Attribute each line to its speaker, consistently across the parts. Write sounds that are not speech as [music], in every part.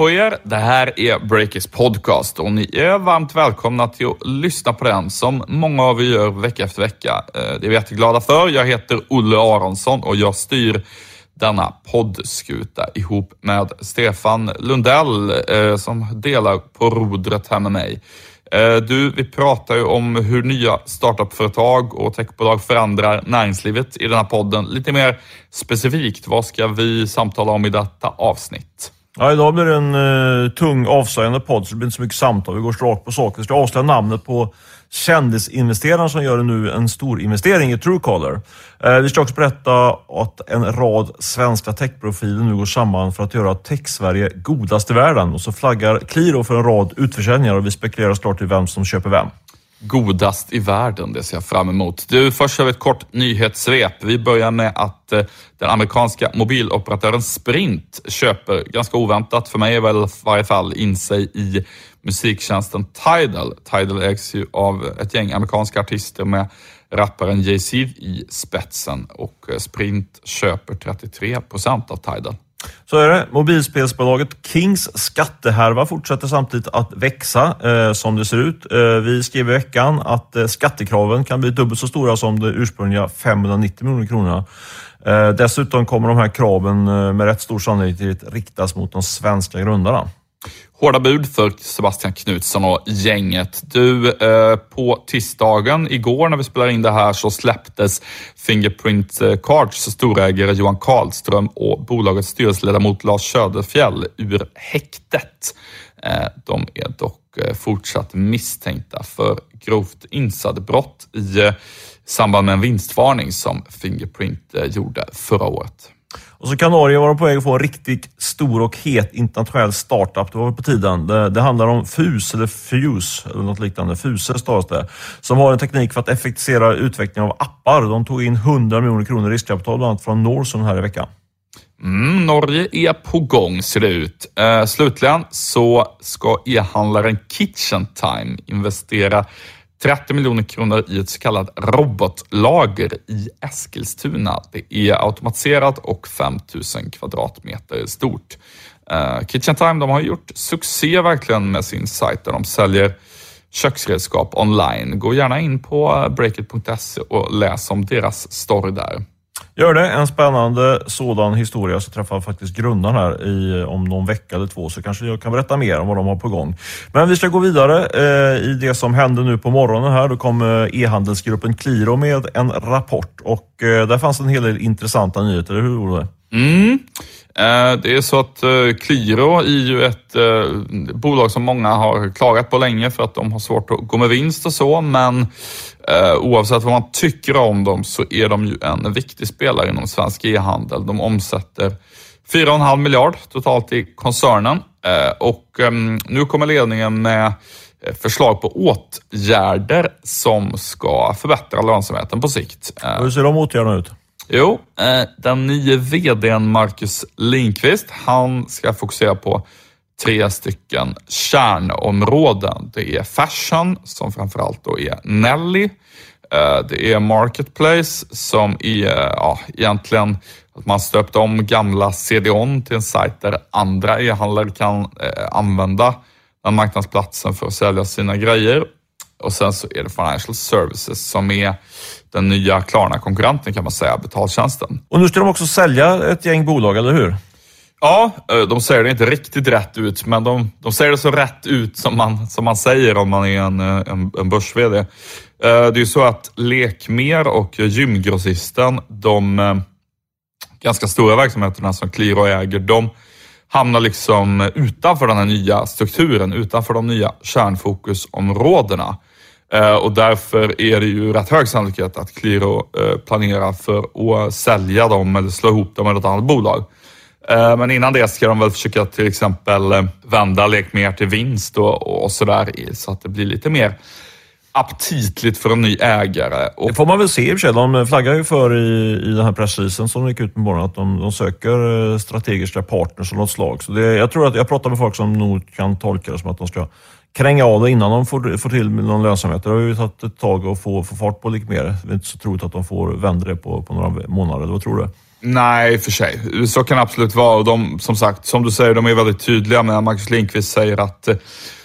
Speaker 1: På er! Det här är Breakers podcast och ni är varmt välkomna till att lyssna på den som många av er gör vecka efter vecka. Eh, det är vi jätteglada för. Jag heter Olle Aronsson och jag styr denna poddskuta ihop med Stefan Lundell eh, som delar på rodret här med mig. Eh, du, vi pratar ju om hur nya startupföretag och techbolag förändrar näringslivet i den här podden. Lite mer specifikt, vad ska vi samtala om i detta avsnitt?
Speaker 2: Ja, idag blir det en uh, tung avslöjande podd, så det blir inte så mycket samtal. Vi går rakt på sak. Vi ska avslöja namnet på kändisinvesteraren som gör nu en stor investering i Truecaller. Uh, vi ska också berätta att en rad svenska techprofiler nu går samman för att göra Tech-Sverige godast i världen. Och så flaggar Qliro för en rad utförsäljningar och vi spekulerar snart i vem som köper vem
Speaker 1: godast i världen. Det ser jag fram emot. Du, först kör vi ett kort nyhetssvep. Vi börjar med att eh, den amerikanska mobiloperatören Sprint köper, ganska oväntat för mig, väl i varje fall, in sig i musiktjänsten Tidal. Tidal ägs ju av ett gäng amerikanska artister med rapparen Jay-Z i spetsen och eh, Sprint köper 33 procent av Tidal.
Speaker 2: Så är det. Mobilspelsbolaget Kings skattehärva fortsätter samtidigt att växa eh, som det ser ut. Eh, vi skrev i veckan att eh, skattekraven kan bli dubbelt så stora som de ursprungliga 590 miljoner kronorna. Eh, dessutom kommer de här kraven eh, med rätt stor sannolikhet riktas mot de svenska grundarna.
Speaker 1: Hårda bud för Sebastian Knutsson och gänget. Du, eh, på tisdagen igår när vi spelar in det här så släpptes Fingerprint eh, Cards storägare Johan Karlström och bolagets styrelseledamot Lars Söderfjell ur häktet. Eh, de är dock eh, fortsatt misstänkta för grovt insiderbrott i eh, samband med en vinstvarning som Fingerprint gjorde förra året.
Speaker 2: Och så kan Norge vara på väg att få en riktigt stor och het internationell startup. Det var på tiden. Det, det handlar om FUS, eller FUSE, eller något liknande. FUSE stavas det. Som har en teknik för att effektivisera utvecklingen av appar. De tog in 100 miljoner kronor i riskkapital bland annat från Norson här i veckan.
Speaker 1: Mm, Norge är på gång ser det ut. Eh, slutligen så ska e-handlaren Kitchen Time investera 30 miljoner kronor i ett så kallat robotlager i Eskilstuna. Det är automatiserat och 5000 kvadratmeter stort. Uh, Kitchen Time de har gjort succé verkligen med sin sajt där de säljer köksredskap online. Gå gärna in på breakit.se och läs om deras story där.
Speaker 2: Gör det. En spännande sådan historia. Jag ska träffa faktiskt grundaren här i, om någon vecka eller två, så kanske jag kan berätta mer om vad de har på gång. Men vi ska gå vidare eh, i det som hände nu på morgonen här. Då kom eh, e-handelsgruppen Qliro med en rapport och eh, där fanns en hel del intressanta nyheter, eller hur Olle?
Speaker 1: Mm. Eh, det är så att eh, Qliro är ju ett eh, bolag som många har klagat på länge för att de har svårt att gå med vinst och så, men oavsett vad man tycker om dem så är de ju en viktig spelare inom svensk e-handel. De omsätter 4,5 miljard totalt i koncernen och nu kommer ledningen med förslag på åtgärder som ska förbättra lönsamheten på sikt.
Speaker 2: Hur ser de åtgärderna ut?
Speaker 1: Jo, eh, den nye VDn Marcus Linkvist, han ska fokusera på tre stycken kärnområden. Det är fashion, som framförallt då är Nelly. Eh, det är Marketplace, som är eh, ja, egentligen att man stöpt om gamla CDON till en sajt där andra e-handlare kan eh, använda den marknadsplatsen för att sälja sina grejer. Och sen så är det Financial Services som är den nya Klarna-konkurrenten kan man säga, betaltjänsten.
Speaker 2: Och nu ska de också sälja ett gäng bolag, eller hur?
Speaker 1: Ja, eh, de säger det inte riktigt rätt ut, men de, de säger det så rätt ut som man, som man säger om man är en, eh, en, en börs-VD. Eh, det är ju så att Lekmer och Gymgrossisten, de ganska stora verksamheterna som Qliro äger, de hamnar liksom utanför den här nya strukturen, utanför de nya kärnfokusområdena. Eh, och därför är det ju rätt hög sannolikhet att Qliro eh, planerar för att sälja dem eller slå ihop dem med något annat bolag. Eh, men innan det ska de väl försöka till exempel vända Lekmer till vinst och, och sådär så att det blir lite mer aptitligt för en ny ägare.
Speaker 2: Och... Det får man väl se i och för sig. De flaggar ju för i, i den här pressreleasen som gick ut med morgonen att de, de söker strategiska partners av något slag. Så det, jag tror att jag pratar med folk som nog kan tolka det som att de ska kränga av det innan de får, får till någon lönsamhet. Det har ju tagit ett tag att få, få fart på lite mer. Det är inte så troligt att de får vända det på, på några månader. Vad tror du?
Speaker 1: Nej, för sig. Så kan det absolut vara. Och de, som sagt, som du säger, de är väldigt tydliga med Marcus Lindqvist säger att eh,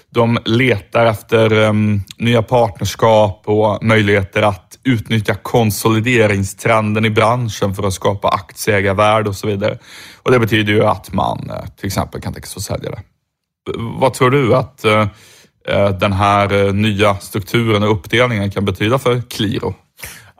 Speaker 1: de letar efter um, nya partnerskap och möjligheter att utnyttja konsolideringstrenden i branschen för att skapa aktieägarvärde och så vidare. Och Det betyder ju att man eh, till exempel kan tänka sig att sälja det. Vad tror du att uh, Eh, den här eh, nya strukturen och uppdelningen kan betyda för Qliro?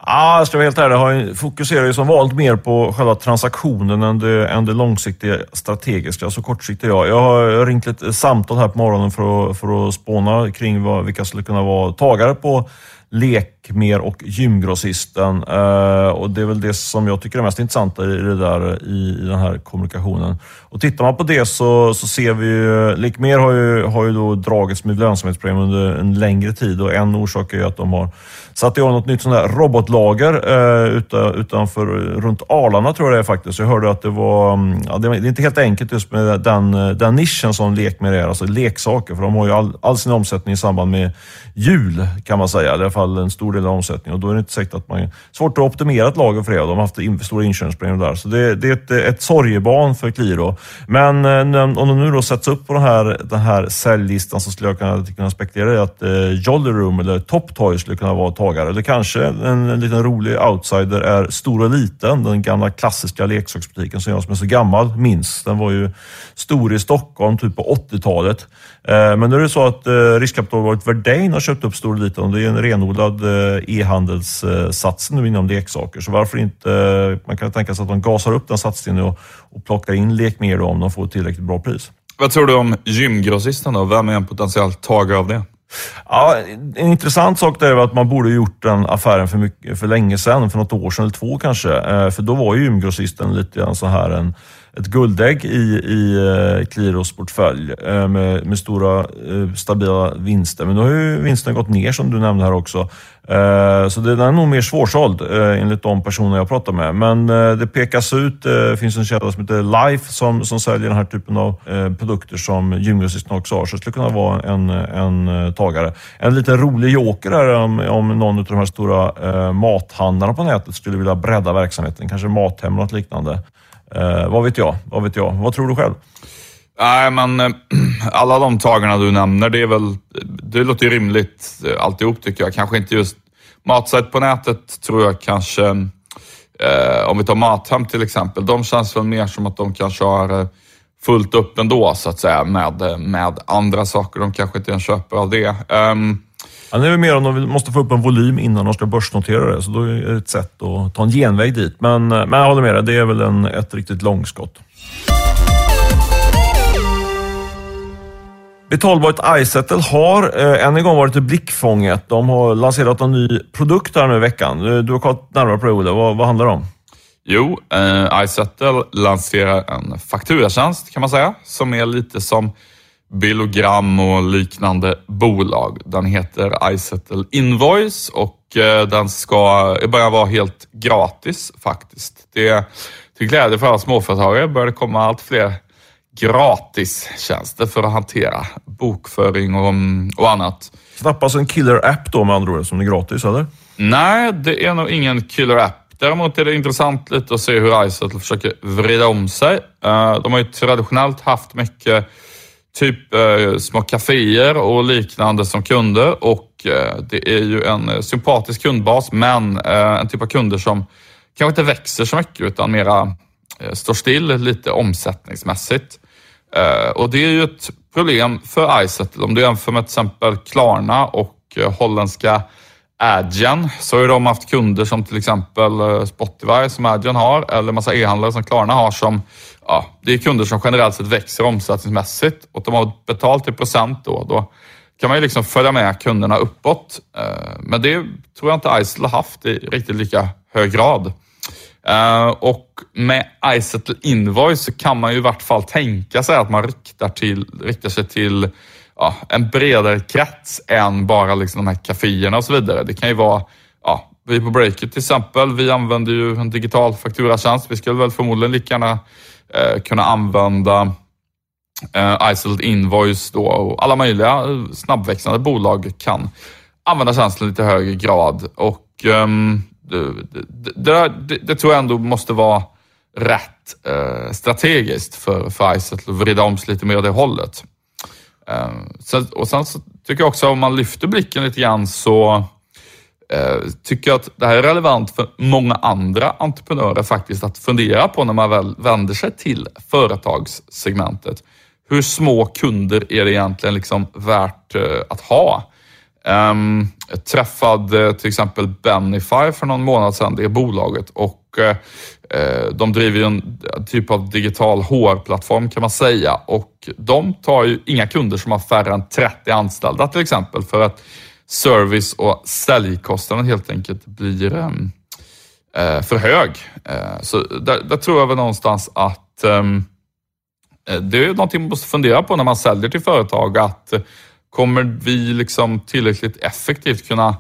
Speaker 2: Ja, jag ska vara helt ärlig. Jag fokuserar ju som vanligt mer på själva transaktionen än det, än det långsiktiga strategiska. Så kortsiktigt jag. Jag har ringt lite samtal här på morgonen för att, för att spåna kring vad, vilka skulle kunna vara tagare på Lekmer och Gymgrossisten. Eh, och det är väl det som jag tycker är mest intressant i, det där, i, i den här kommunikationen. Och tittar man på det så, så ser vi ju, Lekmer har ju, har ju då dragits med lönsamhetsproblem under en längre tid och en orsak är att de har Satte igång något nytt sånt där robotlager uh, utanför, eh, runt Arlanda tror jag det är faktiskt. Jag hörde att det var, mm, ja, det är inte helt enkelt just med den, eh, den nischen som Lekmer är, alltså leksaker, för de har ju all, all sin omsättning i samband med jul kan man säga, i alla fall en stor del av omsättningen och då är det inte säkert att man... Svårt att optimera ett lager för det och de har haft in, stora inkörningsproblem där. Så det, det är ett, ett sorgebarn för Qliro. Men eh, om de nu då sätts upp på den här, den här säljlistan så skulle jag kunna, kunna spekulera i att eh, Jolly Room eller Top Toy skulle kunna vara tagare. Eller kanske en, en liten rolig outsider är Stora Liten, den gamla klassiska leksaksbutiken som jag som är så gammal minns. Den var ju stor i Stockholm typ på 80-talet. Eh, men nu är det så att eh, riskkapitalbolaget Verdane har köpt upp Stor Liten och det är en renodlad eh, e-handelssats nu inom leksaker. Så varför inte, eh, man kan tänka sig att de gasar upp den satsningen och, och plockar in Lekmer om de får tillräckligt bra pris.
Speaker 1: Vad tror du om gymgrossisten då? Vem är en potentiell tagare av det?
Speaker 2: Ja, en intressant sak där är att man borde gjort den affären för, mycket, för länge sedan, för något år sedan eller två kanske. Eh, för då var ju gymgrossisten lite grann så här en ett guldägg i, i eh, Kliros Qliros portfölj eh, med, med stora eh, stabila vinster. Men nu har ju vinsten gått ner som du nämnde här också. Så den är nog mer svårsåld enligt de personer jag pratar med. Men det pekas ut, det finns en källa som heter Life som, som säljer den här typen av produkter som gymgrossisten också har. Så det skulle kunna vara en, en tagare. En liten rolig joker här om, om någon av de här stora mathandlarna på nätet skulle vilja bredda verksamheten. Kanske Mathem eller något liknande. Eh, vad vet jag? Vad vet jag? Vad tror du själv?
Speaker 1: Nej, men eh, [clears throat] alla de tagarna du nämner, det är väl, det låter ju rimligt eh, alltihop tycker jag. Kanske inte just matsajt på nätet tror jag kanske, eh, om vi tar Mathem till exempel, de känns väl mer som att de kanske har fullt upp ändå så att säga med, med andra saker. De kanske inte ens köper av det. Um,
Speaker 2: Ja, det är mer om de måste få upp en volym innan de ska börsnotera det, så då är det ett sätt att ta en genväg dit. Men, eh, men jag håller med dig, det är väl en, ett riktigt långskott. Betalbart iSettle har eh, än en gång varit i blickfånget. De har lanserat en ny produkt här nu i veckan. Du har kollat närmare på det, Olle. Vad, vad handlar det om?
Speaker 1: Jo, eh, iSettle lanserar en fakturatjänst kan man säga, som är lite som Billogram och liknande bolag. Den heter iSettle Invoice och eh, den ska i början vara helt gratis faktiskt. Det till glädje för alla småföretagare börjar det komma allt fler gratistjänster för att hantera bokföring och, och annat.
Speaker 2: Knappast en killer-app då med andra ord, som är gratis eller?
Speaker 1: Nej, det är nog ingen killer-app. Däremot är det intressant lite att se hur iSettle försöker vrida om sig. Eh, de har ju traditionellt haft mycket typ eh, små kaféer och liknande som kunder och eh, det är ju en eh, sympatisk kundbas men eh, en typ av kunder som kanske inte växer så mycket utan mera eh, står still lite omsättningsmässigt. Eh, och det är ju ett problem för Izettle. Om du jämför med till exempel Klarna och eh, holländska Adyen så har de haft kunder som till exempel eh, Spotify som Adyen har eller massa e-handlare som Klarna har som ja, det är kunder som generellt sett växer omsättningsmässigt och de har betalt i procent då. Då kan man ju liksom följa med kunderna uppåt. Eh, men det tror jag inte Izettle haft i riktigt lika hög grad. Eh, och med Izettle Invoice så kan man ju i vart fall tänka sig att man riktar, till, riktar sig till ja, en bredare krets än bara liksom de här kaféerna och så vidare. Det kan ju vara ja, vi på Breakit till exempel, vi använder ju en digital fakturatjänst. Vi skulle väl förmodligen lika gärna eh, kunna använda eh, Isolate Invoice då och alla möjliga eh, snabbväxande bolag kan använda tjänsten i lite högre grad. Och eh, det, det, det, det, tror jag ändå måste vara rätt eh, strategiskt för, för Isolate att vrida om sig lite mer åt det hållet. Eh, sen, och sen så tycker jag också om man lyfter blicken lite grann så eh, tycker jag att det här är relevant för många andra entreprenörer faktiskt att fundera på när man väl vänder sig till företagssegmentet. Hur små kunder är det egentligen liksom värt eh, att ha? Um, jag träffade till exempel Benify för någon månad sedan, det är bolaget. Och Eh, eh, de driver ju en typ av digital HR-plattform kan man säga. Och de tar ju inga kunder som har färre än 30 anställda till exempel. För att service och säljkostnaden helt enkelt blir ehm, eh, för hög. Så där, där, tror jag väl någonstans att ehm, det är någonting man måste fundera på när man säljer till företag. att Kommer vi liksom tillräckligt effektivt kunna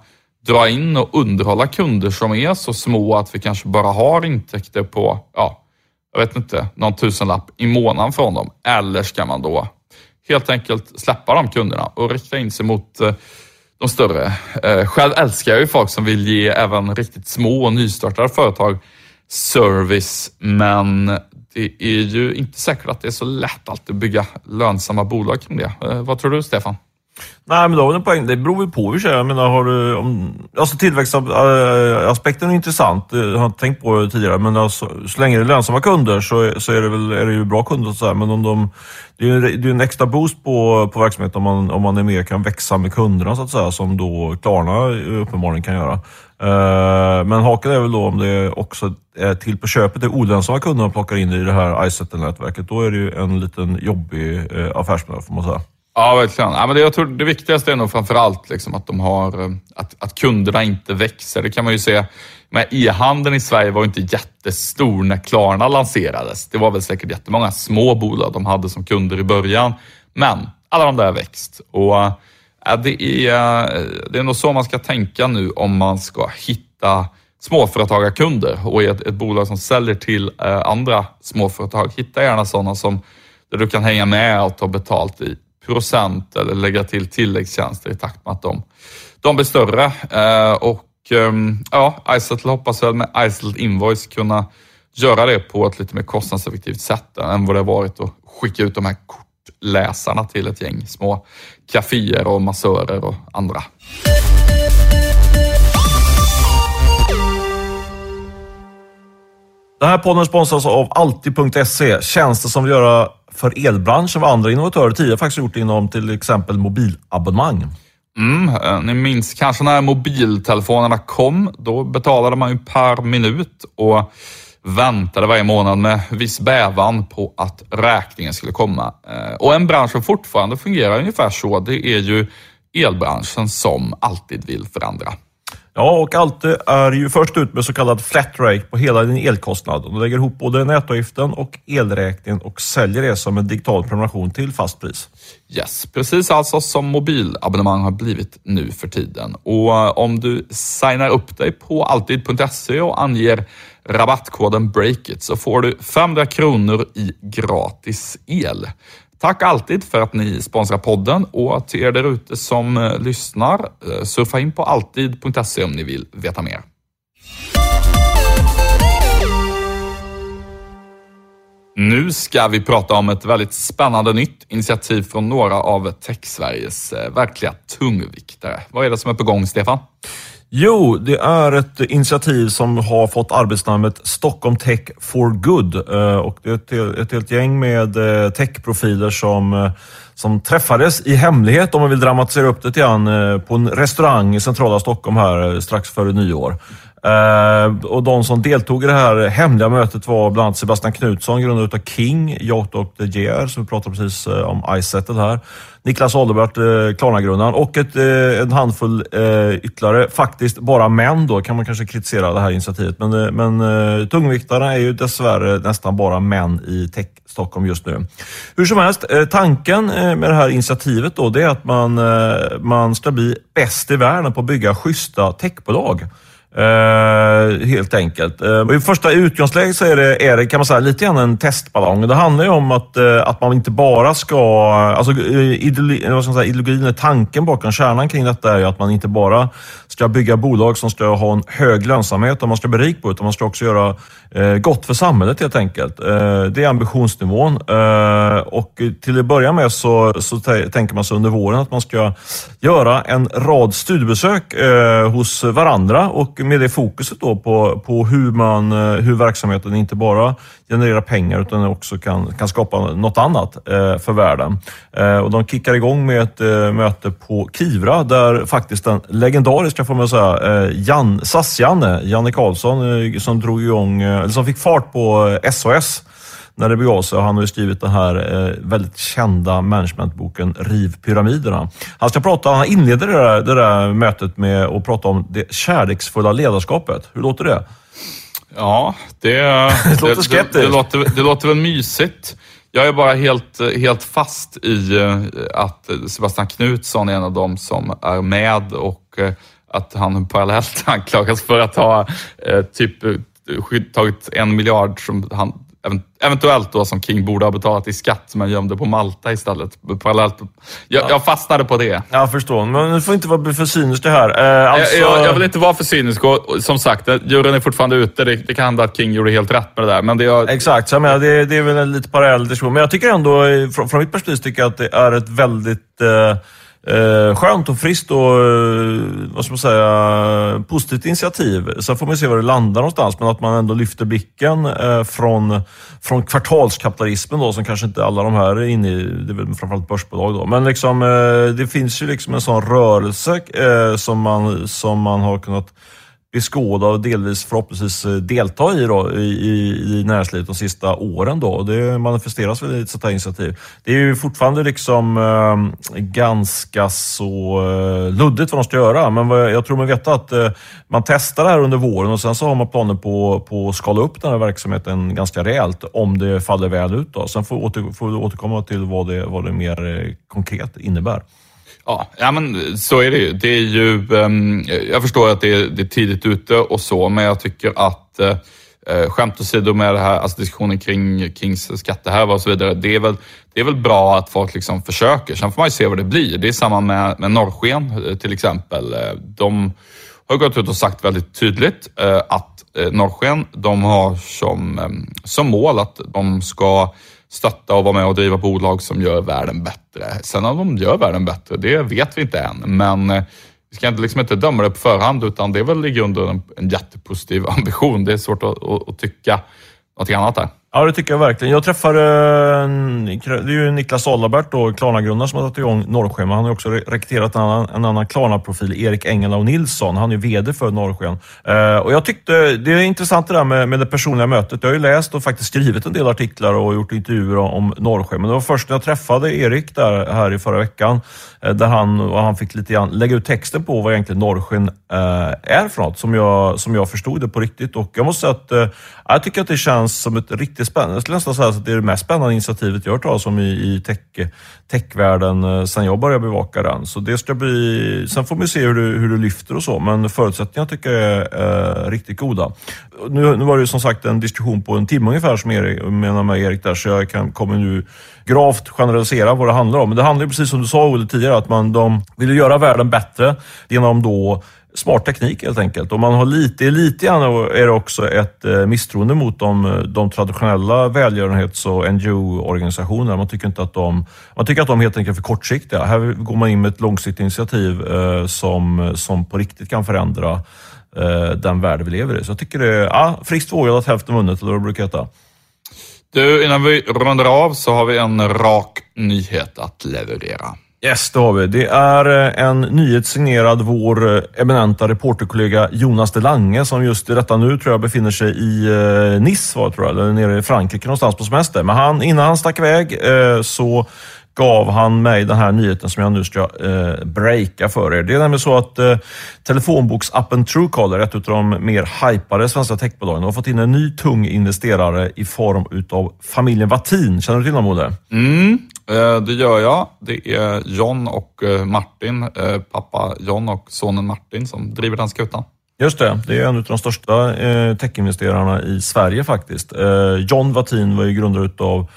Speaker 1: dra in och underhålla kunder som är så små att vi kanske bara har intäkter på, ja, jag vet inte, någon tusenlapp i månaden från dem? Eller ska man då helt enkelt släppa de kunderna och rikta in sig mot eh, de större. Eh, själv älskar jag ju folk som vill ge även riktigt små och nystartade företag service, men det är ju inte säkert att det är så lätt alltid att bygga lönsamma bolag kring det. Eh, vad tror du, Stefan?
Speaker 2: Nej, men då har du en poäng. Det beror ju på hur Jag menar, har du, om, alltså tillväxtaspekten eh, är intressant. Eh, jag har inte tänkt på det tidigare, men alltså, så länge det är lönsamma kunder så, så är, det väl, är det ju bra kunder. Så här. Men om de, det är ju det är en extra boost på, på verksamheten om man, om man är med kan växa med kunderna, så att säga, som då Klarna eh, uppenbarligen kan göra. Men haken är väl då om det också är till på köpet är olönsamma kunder man plockar in i det här iSettle-nätverket. Då är det ju en liten jobbig affärsmodell, får man säga.
Speaker 1: Ja, verkligen. Ja, men det, jag tror det viktigaste är nog framförallt liksom att, de har, eh, att, att kunderna inte växer. Det kan man ju se. E-handeln i Sverige var inte jättestor när Klarna lanserades. Det var väl säkert jättemånga små bolag de hade som kunder i början. Men alla de där har växt. Och, ja, det, är, eh, det är nog så man ska tänka nu om man ska hitta småföretagarkunder och är ett, ett bolag som säljer till eh, andra småföretag. Hitta gärna sådana som där du kan hänga med och ta betalt i procent eller lägga till tilläggstjänster i takt med att de, de blir större. Eh, och ehm, ja, Izettle hoppas väl med Izettle Invoice kunna göra det på ett lite mer kostnadseffektivt sätt än vad det har varit att skicka ut de här kortläsarna till ett gäng små kaféer och massörer och andra.
Speaker 2: Den här podden sponsras av Alltid.se. Tjänster som vill göra för elbranschen vad andra innovatörer tidigare faktiskt gjort inom till exempel mobilabonnemang.
Speaker 1: Mm, eh, ni minns kanske när mobiltelefonerna kom. Då betalade man ju per minut och väntade varje månad med viss bävan på att räkningen skulle komma. Eh, och en bransch som fortfarande fungerar ungefär så, det är ju elbranschen som alltid vill förändra.
Speaker 2: Ja, och Alte är ju först ut med så kallad flat rate på hela din elkostnad. De lägger ihop både nätavgiften och elräkningen och säljer det som en digital prenumeration till fast pris.
Speaker 1: Yes, precis alltså som mobilabonnemang har blivit nu för tiden. Och eh, om du signar upp dig på alltid.se och anger rabattkoden BREAKIT så får du 500 kronor i gratis el. Tack alltid för att ni sponsrar podden och till er där ute som eh, lyssnar, eh, surfa in på alltid.se om ni vill veta mer. Nu ska vi prata om ett väldigt spännande nytt initiativ från några av Tech-Sveriges eh, verkliga tungviktare. Vad är det som är på gång, Stefan?
Speaker 2: Jo, det är ett initiativ som har fått arbetsnamnet Stockholm Tech for Good. Eh, och det är ett, ett helt gäng med eh, techprofiler som, eh, som träffades i hemlighet, om man vill dramatisera upp det lite grann, på en restaurang i centrala Stockholm här strax före nyår. Uh, och de som deltog i det här hemliga mötet var bland annat Sebastian Knutsson, grundare av King, Yacht och The Year, som vi pratade precis om iSetet här. Niklas Adalbert, uh, Klarna-grundaren och ett, eh, en handfull eh, ytterligare, faktiskt bara män då, kan man kanske kritisera det här initiativet. Men, men tungviktarna är ju dessvärre nästan bara män i tech Stockholm just nu. Hur som helst, tanken med det här initiativet då, det är att man, man ska bli bäst i världen på att bygga schyssta techbolag. Uh, helt enkelt. Eh, I första utgångsläget så är det, är det kan man säga, lite grann en testballong. Det handlar ju om att, uh, att man inte bara ska... Alltså, eh, ideologi, vad ska man säga, ideologin, tanken bakom kärnan kring detta är ju att man inte bara ska bygga bolag som ska ha en hög lönsamhet och man ska bli rik på, utan man ska också göra gott för samhället helt enkelt. Det är ambitionsnivån. Och till att börja med så, så tänker man sig under våren att man ska göra en rad studiebesök hos varandra och med det fokuset då på, på hur, man, eh, hur verksamheten inte bara genererar pengar utan också kan, kan skapa något annat eh, för världen. Eh, och de kickar igång med ett eh, möte på Kivra där faktiskt den legendariska, får man säga, eh, Jan, SAS-Janne, Janne Karlsson, eh, som drog igång, eh, eller som fick fart på eh, SOS när det begav sig. Han har ju skrivit den här eh, väldigt kända managementboken Riv pyramiderna. Han ska prata, han inleder det där, det där mötet med att prata om det kärleksfulla ledarskapet. Hur låter det?
Speaker 1: Ja, det, [laughs]
Speaker 2: det, låter skeptiskt.
Speaker 1: Det, det, låter, det låter väl mysigt. Jag är bara helt, helt fast i eh, att Sebastian Knutsson är en av dem som är med och eh, att han parallellt [laughs] anklagas för att ha eh, typ tagit en miljard som han Eventuellt då som King borde ha betalat i skatt, men gömde på Malta istället. Parallellt. Jag, ja. jag fastnade på det.
Speaker 2: Jag förstår, men du får inte vara för cynisk det här.
Speaker 1: Eh, alltså... jag, jag, vill inte vara för cynisk och som sagt, juryn är fortfarande ute. Det, det kan hända att King gjorde helt rätt med det där. Men det jag...
Speaker 2: Exakt, så jag menar, det, det är väl en lite parallell diskussion. Men jag tycker ändå, från, från mitt perspektiv, tycker jag att det är ett väldigt eh, Eh, skönt och friskt och eh, vad ska man säga, positivt initiativ. Sen får man se var det landar någonstans, men att man ändå lyfter blicken eh, från, från kvartalskapitalismen då, som kanske inte alla de här är inne i. Det är väl framförallt börsbolag då. Men liksom, eh, det finns ju liksom en sån rörelse eh, som, man, som man har kunnat beskåda och delvis förhoppningsvis eh, delta i, då, i, i, i näringslivet de sista åren. Då. Det manifesteras väl i ett sånt här initiativ. Det är ju fortfarande liksom eh, ganska så eh, luddigt vad de ska göra, men vad, jag tror man vet att eh, man testar det här under våren och sen så har man planer på, på att skala upp den här verksamheten ganska rejält om det faller väl ut. Då. Sen får vi åter, får återkomma till vad det, vad det mer eh, konkret innebär.
Speaker 1: Ja, ja, men så är det ju. Det är ju um, jag förstår att det är, det är, tidigt ute och så, men jag tycker att uh, skämt åsido med det här, alltså diskussionen kring Kings skattehärva och så vidare. Det är, väl, det är väl bra att folk liksom försöker. Sen får man ju se vad det blir. Det är samma med, med Norrsken eh, till exempel. De har gått ut och sagt väldigt tydligt uh, att uh, Norrsken, de har som, um, som mål att de ska stötta och vara med och driva bolag som gör världen bättre. Sen om de gör världen bättre, det vet vi inte än. Men eh, vi ska liksom inte döma det på förhand, utan det är väl i grunden en, en jättepositiv [laughs] ambition. Det är svårt att, att, att tycka något annat där.
Speaker 2: Ja, det tycker jag verkligen. Jag träffade, eh, det är ju Niklas Adalbert, Klarna-grundaren, som har tagit igång Norrsken. Han har också rekryterat en annan, en annan Klarna-profil, Erik Engelau Nilsson. Han är VD för Norrsken. Eh, och jag tyckte, det är intressant det där med, med det personliga mötet. Jag har ju läst och faktiskt skrivit en del artiklar och gjort intervjuer om Norrsken. Men det var först när jag träffade Erik där här i förra veckan, eh, där han, och han fick lite grann lägga ut texten på vad egentligen Norrsken är för något, som jag, som jag förstod det på riktigt. Och jag måste säga att jag tycker att det känns som ett riktigt spännande, jag skulle nästan säga att det är det mest spännande initiativet jag har hört talas om i, i tech, techvärlden eh, sen jag började bevaka den. Så det ska bli, sen får vi se hur du, hur du lyfter och så, men förutsättningarna tycker jag är eh, riktigt goda. Nu, nu var det som sagt en diskussion på en timme ungefär som Erik, menar med Erik där, så jag kan, kommer nu gravt generalisera vad det handlar om. Men det handlar ju precis som du sa Olle tidigare, att man, de vill göra världen bättre genom då smart teknik helt enkelt. Och man har lite, lite grann är det också ett eh, misstroende mot de, de traditionella välgörenhets och NGO-organisationerna. Man tycker inte att de, man tycker att de helt enkelt är för kortsiktiga. Här går man in med ett långsiktigt initiativ eh, som, som på riktigt kan förändra eh, den värld vi lever i. Så jag tycker det är ja, friskt vågat hälften vunnet, eller vad det brukar heta.
Speaker 1: Du, innan vi rundar av så har vi en rak nyhet att leverera.
Speaker 2: Yes, det har vi. Det är eh, en nyhet signerad vår eh, eminenta reporterkollega Jonas de Lange som just i detta nu tror jag befinner sig i eh, Nice, var, tror jag, eller nere i Frankrike någonstans på semester. Men han, innan han stack iväg så gav han mig den här nyheten som jag nu ska eh, breaka för er. Det är nämligen så att eh, telefonboksappen Truecaller, ett av de mer hypade svenska techbolagen, har fått in en ny tung investerare i form utav familjen Vatin. Känner du till dem, Olle?
Speaker 1: Mm, Eh, det gör jag. Det är John och eh, Martin, eh, pappa John och sonen Martin som driver den skutan.
Speaker 2: Just det, det är en av de största eh, techinvesterarna i Sverige faktiskt. Eh, John Wattin var ju grundare utav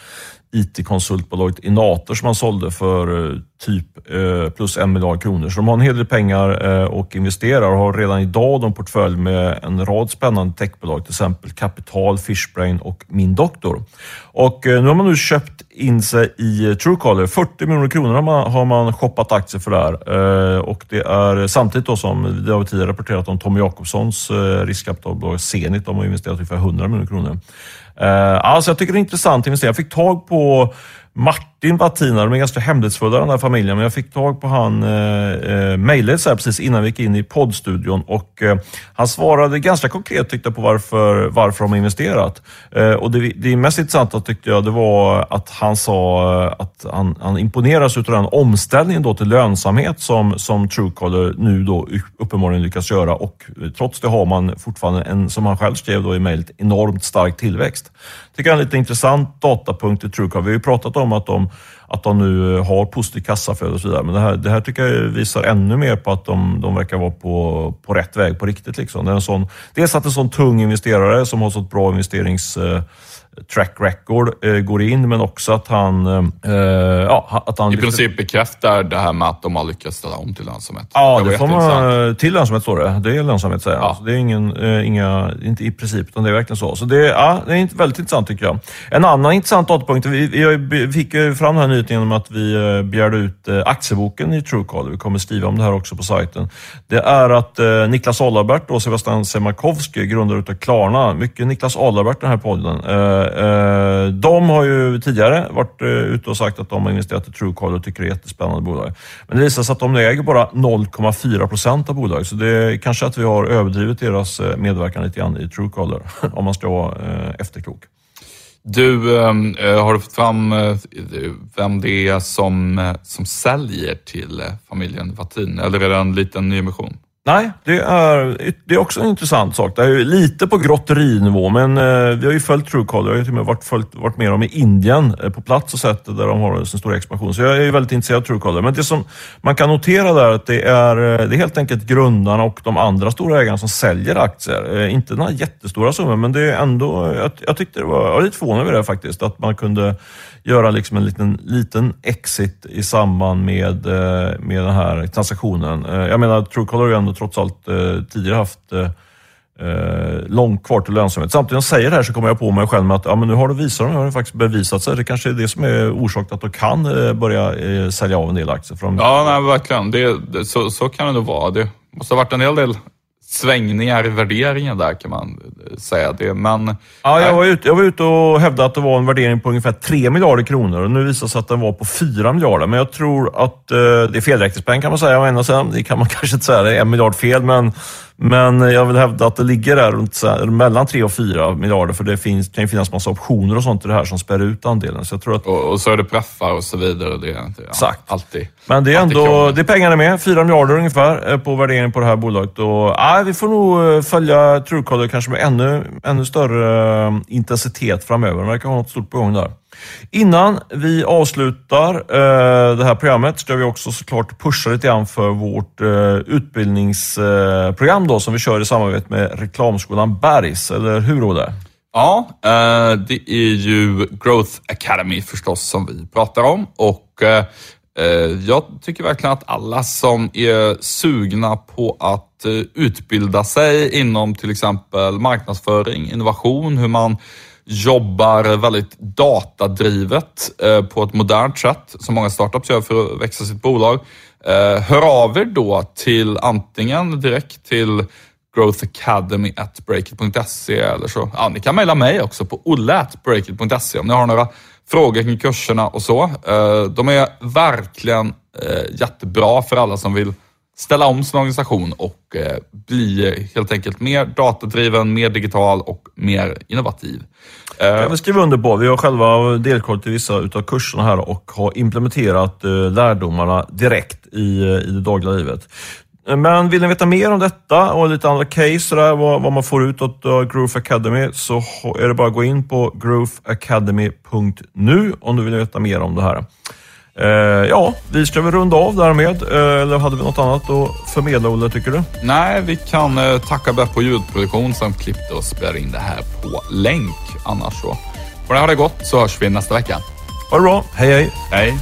Speaker 2: IT-konsultbolaget Inator som han sålde för eh, typ eh, plus en miljard kronor. Så de har en hel del pengar eh, och investerar och har redan idag en portfölj med en rad spännande techbolag, till exempel Kapital, Fishbrain och Min Doktor. Och nu har man nu köpt in sig i Truecaller. 40 miljoner kronor har man, har man shoppat aktier för där. Och det är samtidigt då som det har tidigare rapporterat om Tommy Jakobssons riskkapitalbolag Zenit. De har investerat ungefär 100 miljoner kronor. Uh, Alltså jag tycker det är intressant att investera. Jag fick tag på Martin Wattina, de är ganska hemlighetsfulla den här familjen, men jag fick tag på han eh, eh mejlet precis innan vi gick in i poddstudion och eh, han svarade ganska konkret tyckte jag på varför, varför de har investerat. Eh, och det, det mest intressanta tyckte jag det var att han sa eh, att han, han imponeras av den omställningen då till lönsamhet som, som Truecaller nu då uppenbarligen lyckas göra och eh, trots det har man fortfarande en, som han själv skrev då i mejlet, enormt stark tillväxt. tycker jag är en lite intressant datapunkt i Truecaller. Vi har ju pratat om att de, att de nu har positivt kassaflöde och så vidare. Men det här, det här tycker jag visar ännu mer på att de, de verkar vara på, på rätt väg på riktigt. Liksom. Det är en sån, dels att en sån tung investerare som har så bra investerings eh, track record eh, går in, men också att han... Eh, ja, att han
Speaker 1: I princip bekräftar det här med att de har lyckats ställa om till lönsamhet.
Speaker 2: Ja, det, det får man, till lönsamhet står det. Det är lönsamhet säger ja. Det är ingen, eh, inga, inte i princip, utan det är verkligen så. Så det, ja, det är väldigt intressant tycker jag. En annan intressant datapunkt, vi, vi fick fram den här nyheten genom att vi eh, begärde ut eh, aktieboken i Truecaller. Vi kommer skriva om det här också på sajten. Det är att eh, Niklas Adalbert och Sebastian Semakowski, grundare utav Klarna, mycket Niklas Adalbert den här podden, Eh, de har ju tidigare varit eh, ute och sagt att de har investerat i Truecaller och tycker det är ett jättespännande bolag. Men det visar sig att de äger bara 0,4 procent av bolaget, så det är kanske att vi har överdrivit deras eh, medverkan lite grann i Truecaller, [laughs] om man ska vara eh, efterklok.
Speaker 1: Du, eh, har du fått fram vem det är som, som säljer till familjen Vatin? Eller är det en liten nyemission?
Speaker 2: Nej, det är, det är också en intressant sak. Det är lite på grotterinivå, men eh, vi har ju följt Truecaller. Jag har ju till och med varit, följt, varit med dem i Indien eh, på plats och sett där de har sin stora expansion. Så jag är väldigt intresserad av Truecaller. Men det som man kan notera där är att det är, eh, det är helt enkelt grundarna och de andra stora ägarna som säljer aktier. Inte några jättestora summor, men det är ändå... Jag, jag tyckte det var, jag var lite förvånad över det faktiskt, att man kunde göra liksom en liten, liten exit i samband med, med den här transaktionen. Jag menar, Truecaller är ju ändå trots allt eh, tidigare haft eh, eh, långt kvar till lönsamhet. Samtidigt som jag säger det här så kommer jag på mig själv med att ja, men nu har de visat sig, har det faktiskt bevisat sig. Det kanske är det som är orsaken att de kan eh, börja sälja av en del aktier.
Speaker 1: De... Ja, nej, verkligen. Det, det, så, så kan det nog vara. Det måste ha varit en hel del svängningar i värderingen där kan man säga. Det. Men,
Speaker 2: ja, jag, var ute, jag var ute och hävdade att det var en värdering på ungefär 3 miljarder kronor och nu visar det sig att den var på 4 miljarder. Men jag tror att eh, det är felräkningspengar kan man säga å ena sidan. Det kan man [laughs] kanske inte säga, det är en miljard fel, men men jag vill hävda att det ligger där runt, mellan 3 och 4 miljarder för det finns, kan ju finnas massa optioner och sånt i det här som spär ut andelen. Så jag tror att...
Speaker 1: och, och så är det preffar och så vidare. Det, ja,
Speaker 2: Exakt.
Speaker 1: Alltid.
Speaker 2: Men det är ändå, det är pengarna med. 4 miljarder ungefär eh, på värderingen på det här bolaget. Och, ja, vi får nog eh, följa Truecaller kanske med ännu, ännu större eh, intensitet framöver. De verkar ha något stort på gång där. Innan vi avslutar eh, det här programmet ska vi också såklart pusha lite grann för vårt eh, utbildningsprogram då, som vi kör i samarbete med reklamskolan Bergs, eller hur Olle?
Speaker 1: Ja, eh, det är ju Growth Academy förstås som vi pratar om och eh, eh, jag tycker verkligen att alla som är sugna på att eh, utbilda sig inom till exempel marknadsföring, innovation, hur man jobbar väldigt datadrivet eh, på ett modernt sätt, som många startups gör för att växa sitt bolag. Eh, hör av er då till antingen direkt till growthacademy.breakit.se eller så. Ja, ni kan mejla mig också på olle.breakit.se om ni har några frågor kring kurserna och så. Eh, de är verkligen jättebra för alla som vill ställa om sin organisation och bli helt enkelt mer datadriven, mer digital och mer innovativ.
Speaker 2: Det kan vi skriva under på. Vi har själva deltagit i vissa utav kurserna här och har implementerat eh, lärdomarna direkt i, eh, i det dagliga livet. Men vill ni veta mer om detta och lite andra case, där, vad, vad man får ut av Growth Academy, så är det bara att gå in på growthacademy.nu om du vill veta mer om det här. Eh, ja, vi ska väl runda av därmed. Eh, eller hade vi något annat att förmedla, Olle, tycker du?
Speaker 1: Nej, vi kan eh, tacka Bepp på ljudproduktion som klippte och spelade in det här på länk. Annars så får ni ha det gott så hörs vi nästa vecka.
Speaker 2: Ha det bra. Hej, hej.
Speaker 1: Hej!